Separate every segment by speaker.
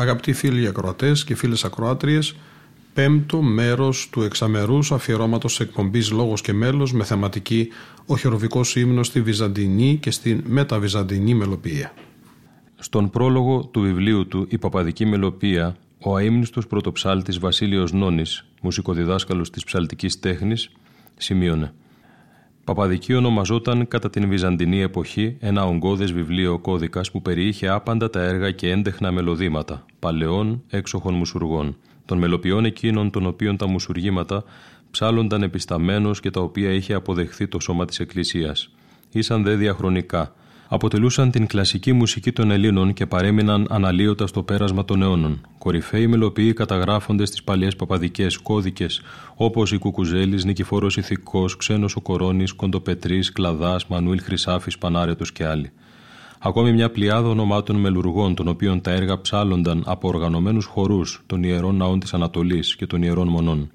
Speaker 1: Αγαπητοί φίλοι ακροατές και φίλες ακροάτριες, πέμπτο μέρος του εξαμερούς αφιερώματος εκπομπής «Λόγος και μέλος» με θεματική «Ο χειροβικός ύμνος στη Βυζαντινή και στην μεταβυζαντινή μελοποιία».
Speaker 2: Στον πρόλογο του βιβλίου του «Η Παπαδική Μελοπία», ο αείμνηστος πρωτοψάλτης Βασίλειος Νόνης, μουσικοδιδάσκαλος της ψαλτικής τέχνης, σημείωνε Παπαδική ονομαζόταν κατά την Βυζαντινή εποχή ένα ογκώδες βιβλίο κώδικας που περιείχε άπαντα τα έργα και έντεχνα μελωδήματα, παλαιών έξοχων μουσουργών, των μελοποιών εκείνων των οποίων τα μουσουργήματα ψάλλονταν επισταμένος και τα οποία είχε αποδεχθεί το σώμα της Εκκλησίας. Ήσαν δε διαχρονικά, αποτελούσαν την κλασική μουσική των Ελλήνων και παρέμειναν αναλύωτα στο πέρασμα των αιώνων. Κορυφαίοι μελοποιοί καταγράφονται στις παλιές παπαδικές κώδικες, όπως η Κουκουζέλης, Νικηφόρος Ηθικός, Ξένος ο Κορώνη, Κοντοπετρής, Κλαδάς, Μανουήλ Χρυσάφης, Πανάρετος και άλλοι. Ακόμη μια πλειάδα ονομάτων μελουργών, των οποίων τα έργα ψάλλονταν από οργανωμένους χορούς των ιερών ναών της Ανατολής και των ιερών μονών.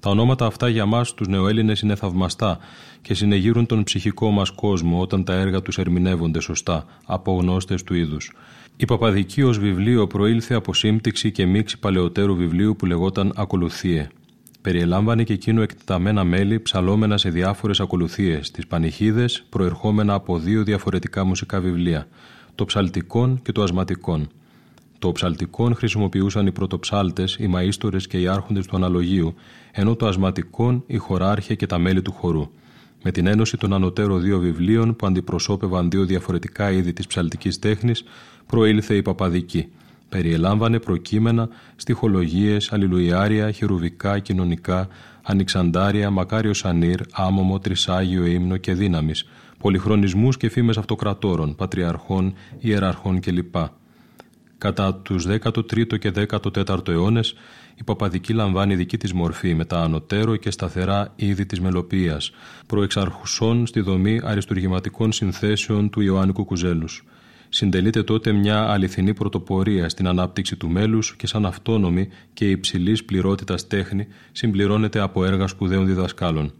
Speaker 2: Τα ονόματα αυτά για μας, τους νεοέλληνες, είναι θαυμαστά και συνεγείρουν τον ψυχικό μας κόσμο όταν τα έργα τους ερμηνεύονται σωστά από γνώστες του είδους. Η Παπαδική ως βιβλίο προήλθε από σύμπτυξη και μίξη παλαιότερου βιβλίου που λεγόταν Ακολουθίε. Περιελάμβανε και εκείνο εκτεταμένα μέλη ψαλόμενα σε διάφορες ακολουθίες, τις πανηχίδε προερχόμενα από δύο διαφορετικά μουσικά βιβλία, το ψαλτικόν και το ασματικόν. Το ψαλτικόν χρησιμοποιούσαν οι πρωτοψάλτες, οι μαΐστορες και οι άρχοντες του αναλογίου, ενώ το ασματικόν οι χωράρχε και τα μέλη του χορού. Με την ένωση των ανωτέρω δύο βιβλίων που αντιπροσώπευαν δύο διαφορετικά είδη της ψαλτικής τέχνης, προήλθε η παπαδική. Περιελάμβανε προκείμενα, στοιχολογίε, αλληλουιάρια, χερουβικά, κοινωνικά, ανοιξαντάρια, μακάριο σανίρ, άμωμο, τρισάγιο ύμνο και δύναμης, πολυχρονισμούς και φήμες αυτοκρατόρων, πατριαρχών, ιεραρχών κλπ. Κατά τους 13ο και 14ο αιώνες, η παπαδική λαμβάνει δική της μορφή με τα ανωτέρω και σταθερά είδη της μελοποίησης, προεξαρχουσών στη δομή αριστουργηματικών συνθέσεων του Ιωάννη Κουκουζέλους. Συντελείται τότε μια αληθινή πρωτοπορία στην ανάπτυξη του μέλους και σαν αυτόνομη και υψηλής πληρότητας τέχνη συμπληρώνεται από έργα σπουδαίων διδασκάλων.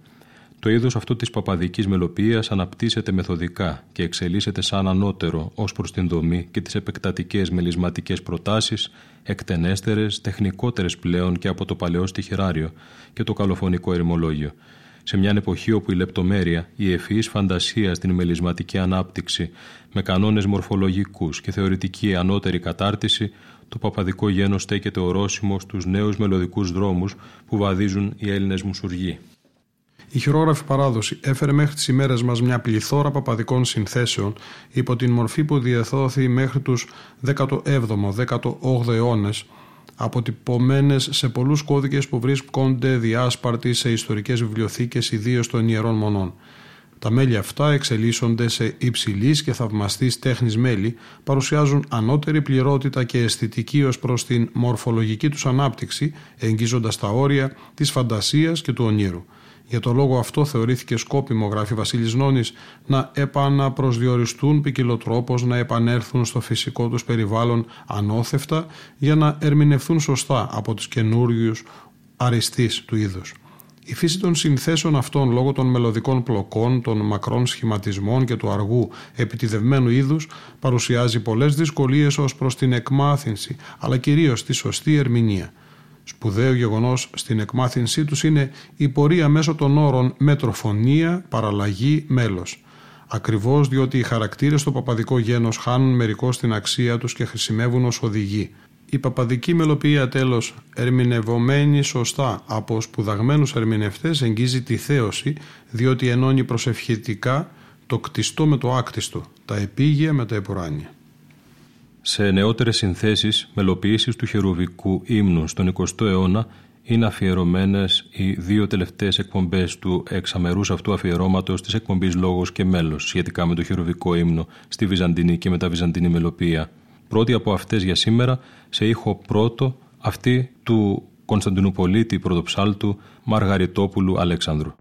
Speaker 2: Το είδος αυτό της παπαδικής μελοποιίας αναπτύσσεται μεθοδικά και εξελίσσεται σαν ανώτερο ως προς την δομή και τις επεκτατικές μελισματικές προτάσεις, εκτενέστερες, τεχνικότερες πλέον και από το παλαιό στοιχειράριο και το καλοφωνικό ερημολόγιο. Σε μια εποχή όπου η λεπτομέρεια, η ευφυής φαντασία στην μελισματική ανάπτυξη, με κανόνες μορφολογικούς και θεωρητική ανώτερη κατάρτιση, το παπαδικό γένος στέκεται ορόσημο στους νέους μελωδικούς δρόμους που βαδίζουν οι Έλληνες μουσουργοί.
Speaker 1: Η χειρόγραφη παράδοση έφερε μέχρι τις ημέρες μας μια πληθώρα παπαδικών συνθέσεων υπό την μορφή που διεθώθη μέχρι τους 17ο-18ο αιώνες αποτυπωμένες σε πολλούς κώδικες που βρίσκονται διάσπαρτοι σε ιστορικές βιβλιοθήκες ιδίως των ιερών μονών. Τα μέλη αυτά εξελίσσονται σε υψηλής και θαυμαστής τέχνης μέλη, παρουσιάζουν ανώτερη πληρότητα και αισθητική ως προς την μορφολογική τους ανάπτυξη, εγγίζοντα τα όρια της φαντασίας και του ονείρου. Για το λόγο αυτό θεωρήθηκε σκόπιμο, γράφει Βασίλης Νόνης, να επαναπροσδιοριστούν ποικιλοτρόπως, να επανέλθουν στο φυσικό τους περιβάλλον ανώθευτα για να ερμηνευθούν σωστά από τους καινούριους αριστείς του είδους. Η φύση των συνθέσεων αυτών λόγω των μελωδικών πλοκών, των μακρών σχηματισμών και του αργού επιτιδευμένου είδους παρουσιάζει πολλές δυσκολίες ως προς την εκμάθηση αλλά κυρίως τη σωστή ερμηνεία. Σπουδαίο γεγονός στην εκμάθησή τους είναι η πορεία μέσω των όρων μετροφωνία, παραλλαγή, μέλος. Ακριβώς διότι οι χαρακτήρες στο παπαδικό γένος χάνουν μερικώς την αξία τους και χρησιμεύουν ως οδηγοί. Η παπαδική μελοποιία τέλος ερμηνευομένη σωστά από σπουδαγμένους ερμηνευτές εγγίζει τη θέωση διότι ενώνει προσευχητικά το κτιστό με το άκτιστο, τα επίγεια με τα επουράνια.
Speaker 2: Σε νεότερες συνθέσεις, μελοποιήσεις του χερουβικού ύμνου στον 20ο αιώνα είναι αφιερωμένες οι δύο τελευταίες εκπομπές του εξαμερούς αυτού αφιερώματος της εκπομπής «Λόγος και μέλος» σχετικά με το χερουβικό ύμνο στη Βυζαντινή και μεταβυζαντινή μελοποιία. Πρώτη από αυτές για σήμερα, σε ήχο πρώτο, αυτή του Κωνσταντινουπολίτη πρωτοψάλτου Μαργαριτόπουλου Αλέξανδρου.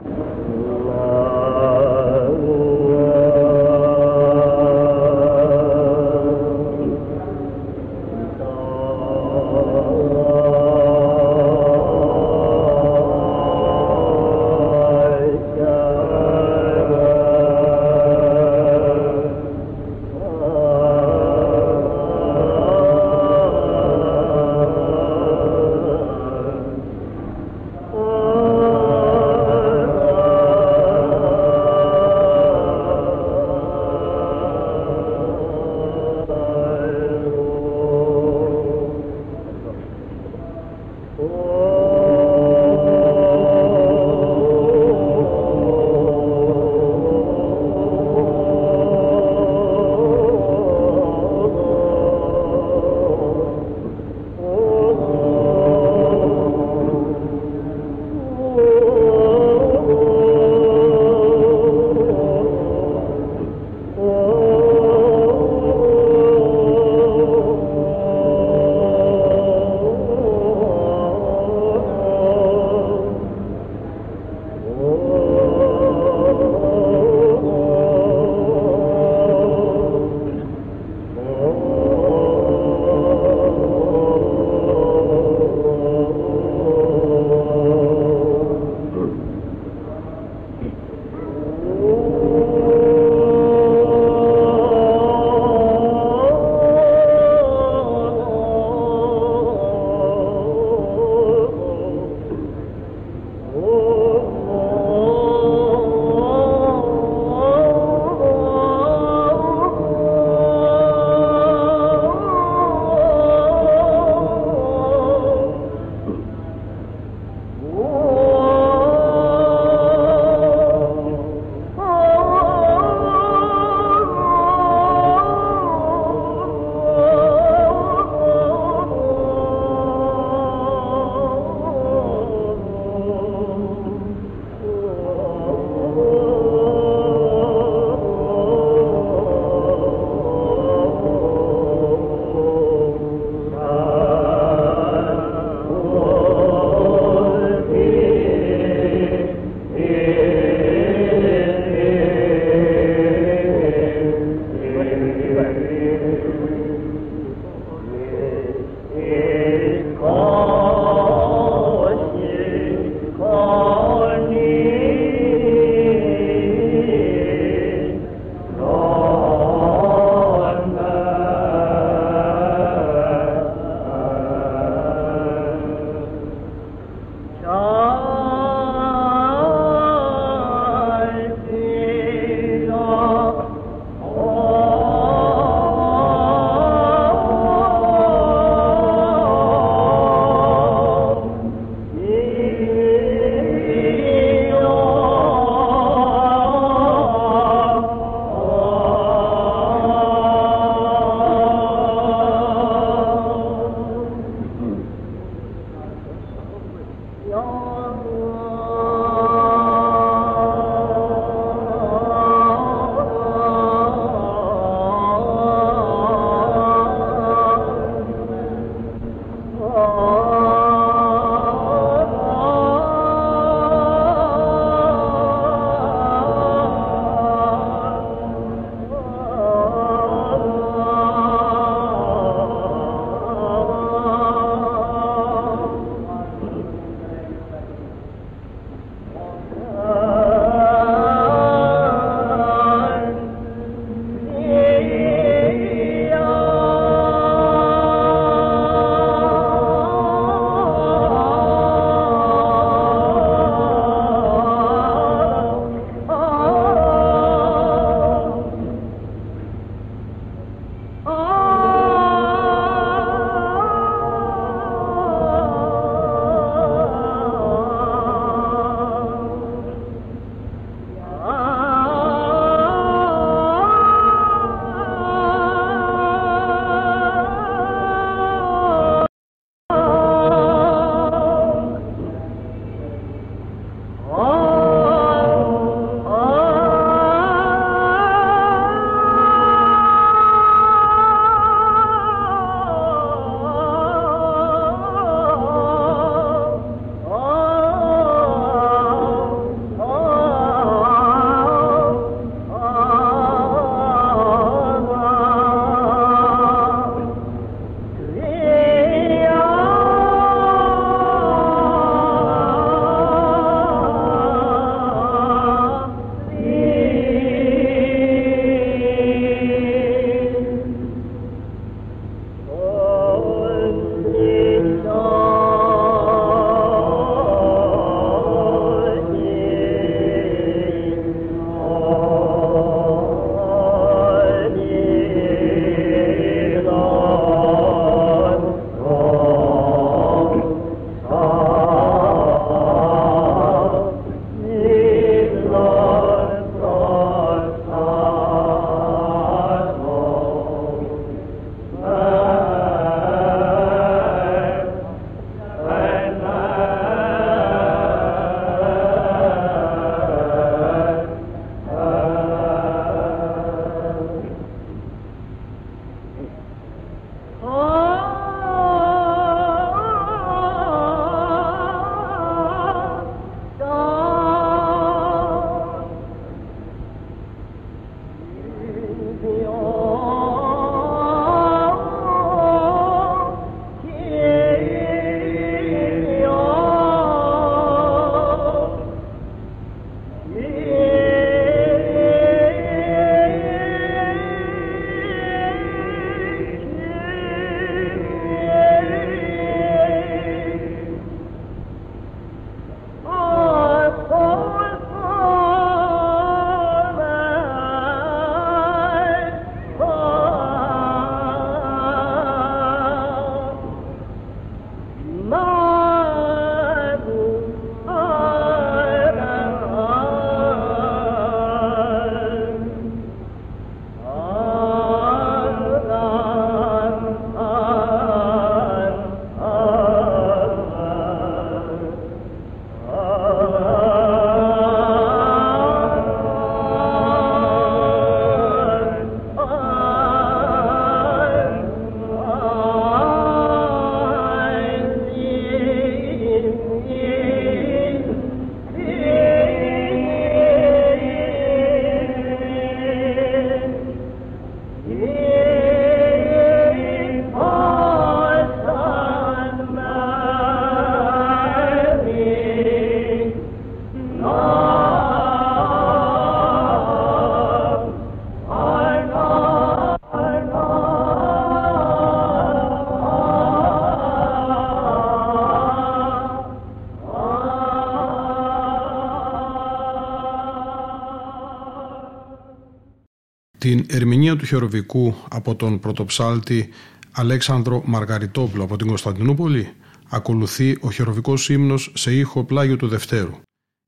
Speaker 3: Την ερμηνεία του χεροβικού από τον πρωτοψάλτη Αλέξανδρο Μαργαριτόπουλο από την Κωνσταντινούπολη ακολουθεί ο χεροβικός ύμνος σε ήχο πλάγιο του Δευτέρου.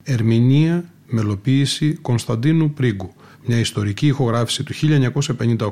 Speaker 3: Ερμηνεία, μελοποίηση Κωνσταντίνου Πρίγκου, μια ιστορική ηχογράφηση του 1958.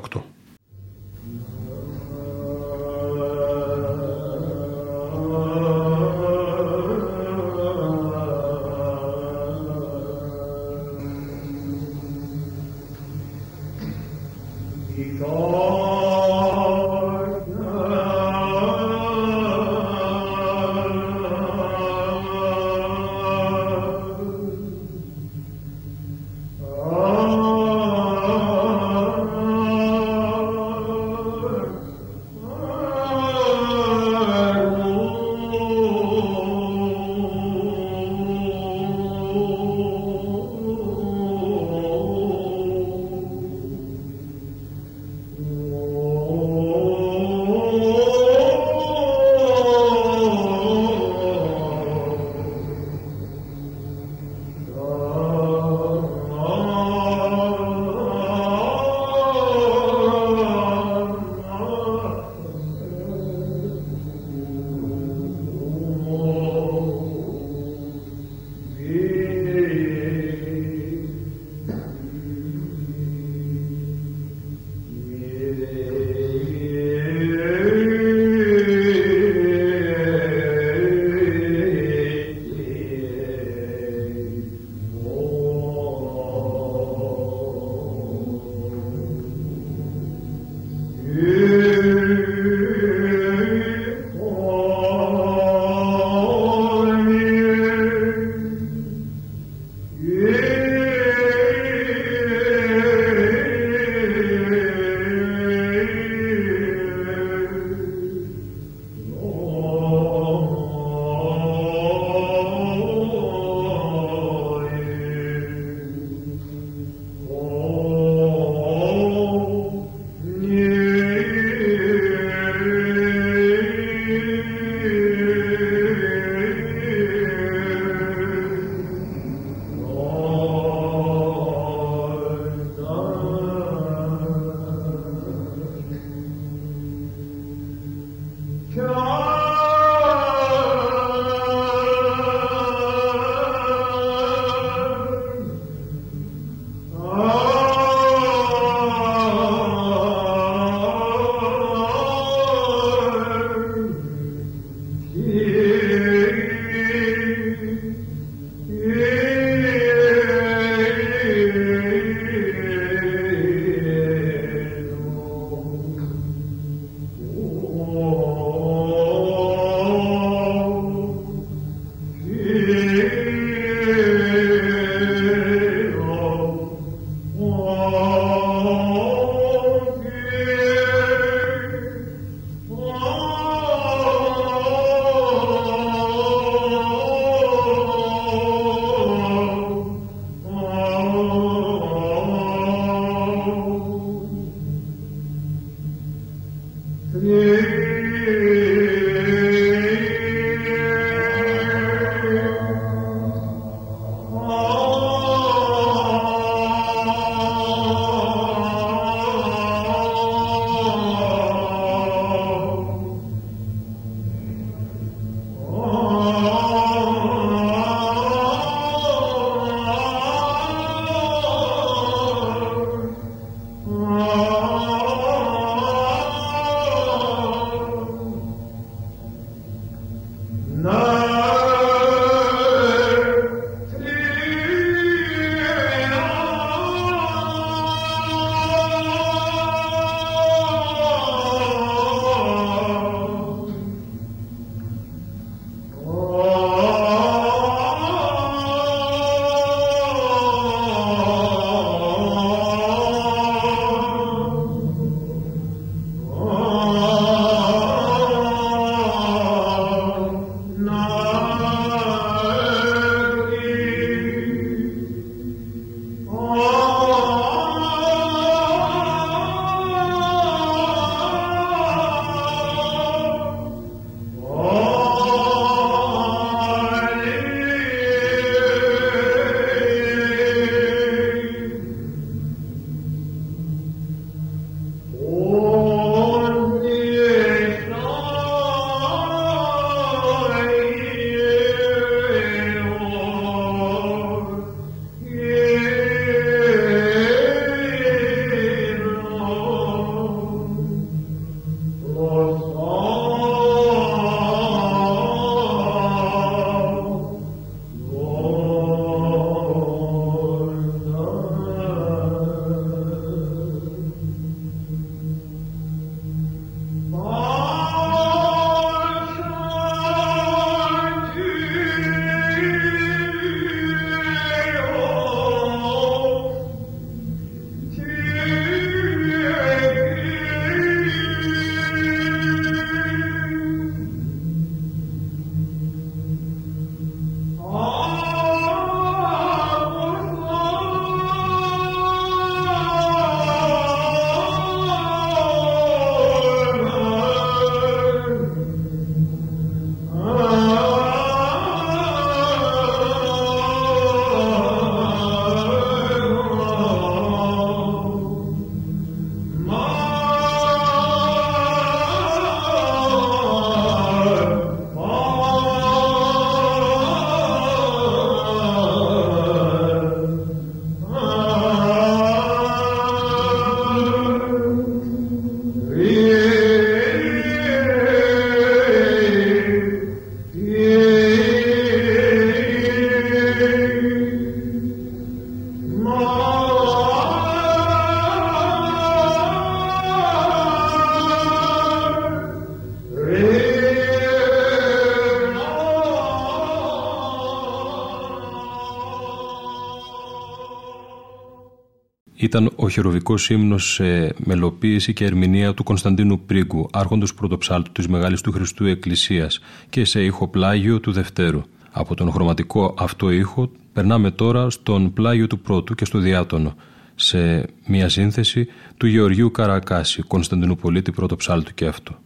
Speaker 3: Ο χειροβικός ύμνος σε μελοποίηση και ερμηνεία του Κωνσταντίνου Πρίγκου, άρχοντος πρωτοψάλτου της Μεγάλης του Χριστού Εκκλησίας και σε ήχο πλάγιο του Δευτέρου. Από τον χρωματικό αυτό ήχο περνάμε τώρα στον πλάγιο του πρώτου και στο διάτονο, σε μια σύνθεση του Γεωργίου Καρακάση, Κωνσταντινούπολίτη πρωτοψάλτου και αυτό.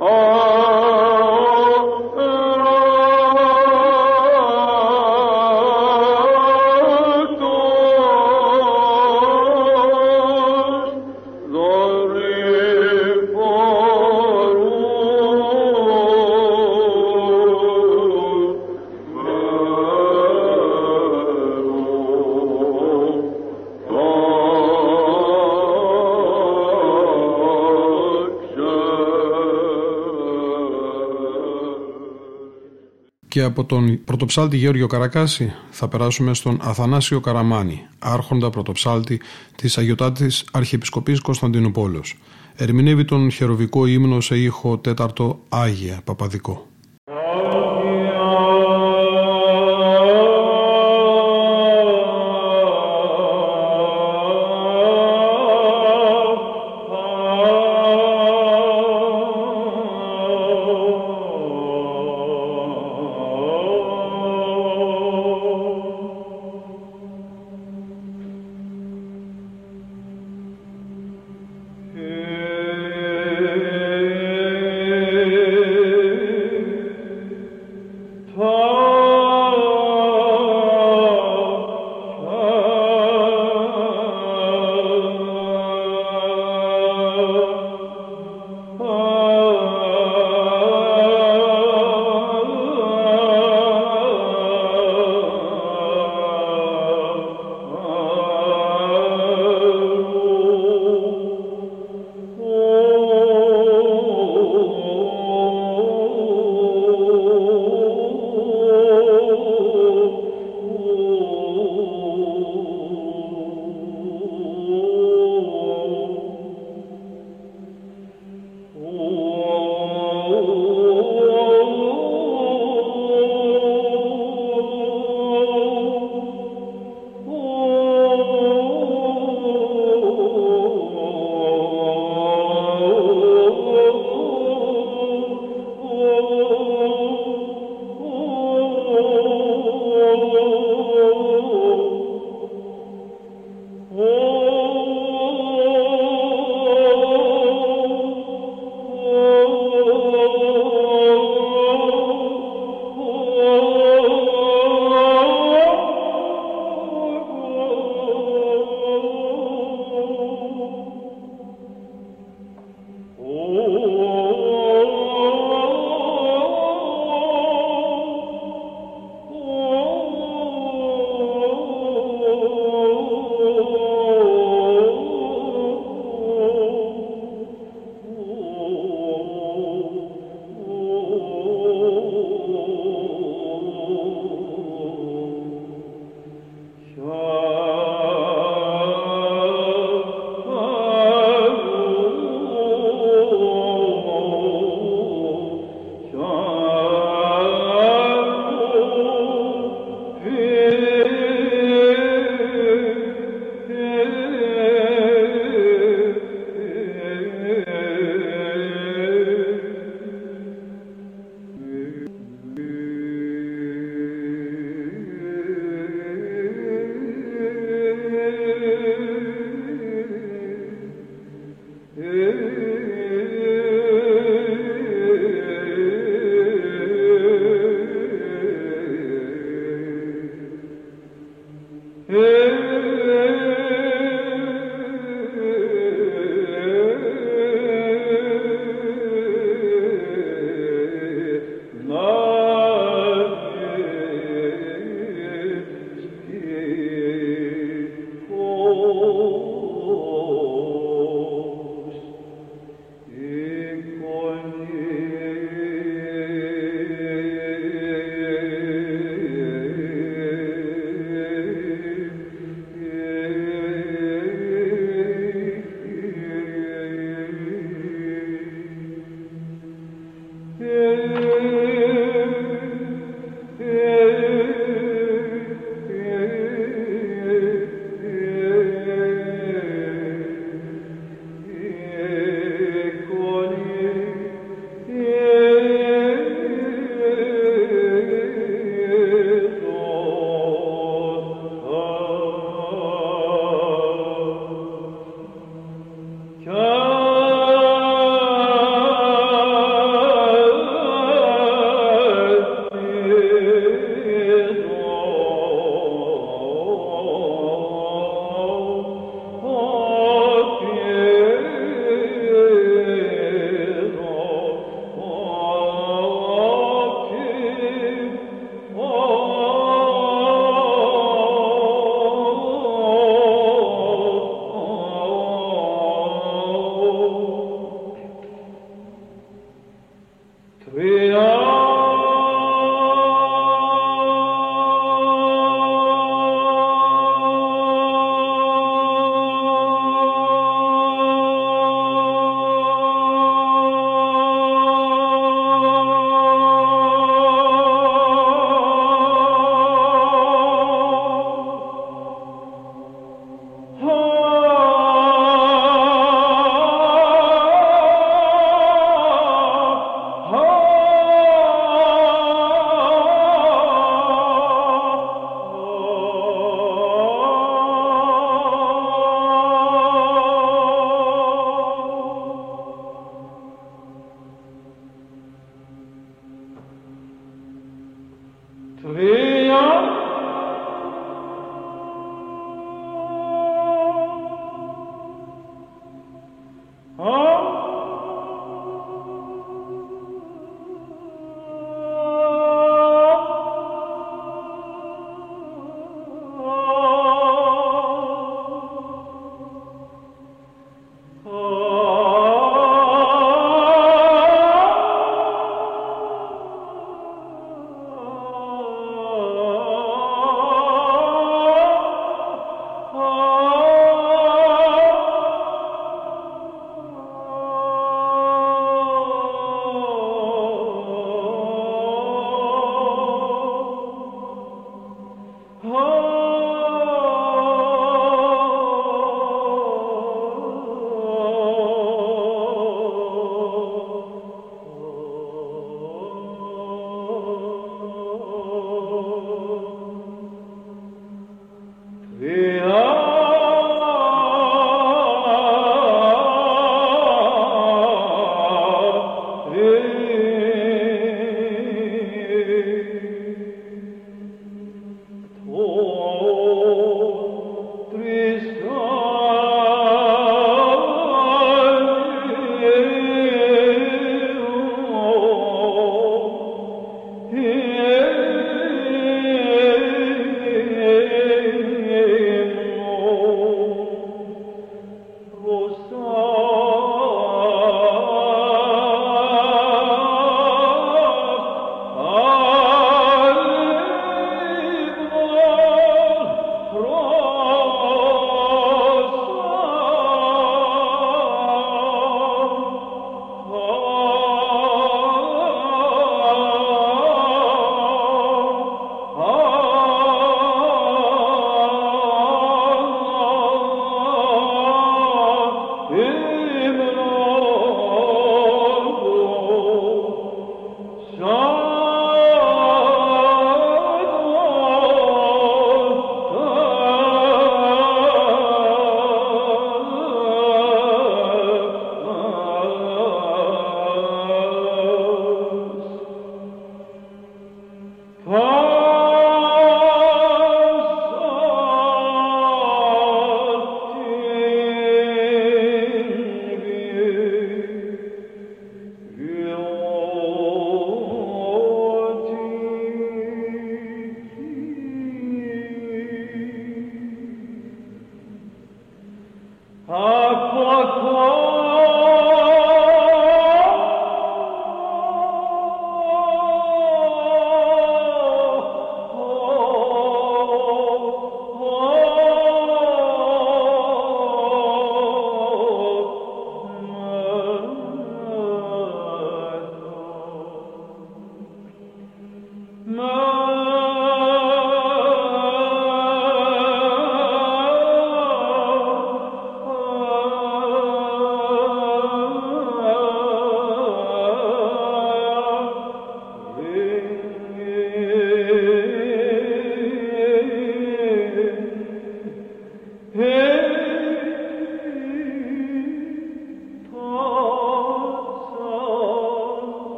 Speaker 3: Oh. Από τον πρωτοψάλτη Γεώργιο Καρακάση θα περάσουμε στον Αθανάσιο Καραμάνη, άρχοντα πρωτοψάλτη της Αγιωτάτης Αρχιεπισκοπής Κωνσταντινούπολος. Ερμηνεύει τον χεροβικό ύμνο σε ήχο τέταρτο Άγια Παπαδικό.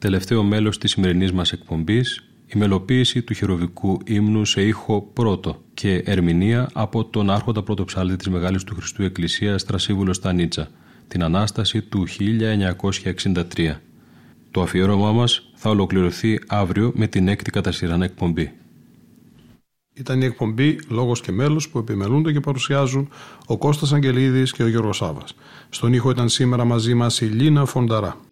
Speaker 2: Τελευταίο μέλος της σημερινής μας εκπομπής, η μελοποίηση του χειροβικού ύμνου σε ήχο πρώτο και ερμηνεία από τον άρχοντα πρώτο ψάλτη της Μεγάλης του Χριστού Εκκλησίας Τρασίβουλος Στανίτσα, την Ανάσταση του 1963. Το αφιέρωμά μας θα ολοκληρωθεί αύριο με την έκτη κατά σειράν εκπομπή.
Speaker 1: Ήταν η εκπομπή Λόγος και Μέλος που επιμελούνται και παρουσιάζουν ο Κώστας Αγγελίδης και ο Γιώργος Σάβα. Στον ήχο ήταν σήμερα μαζί μας η Λίνα Φονταρά.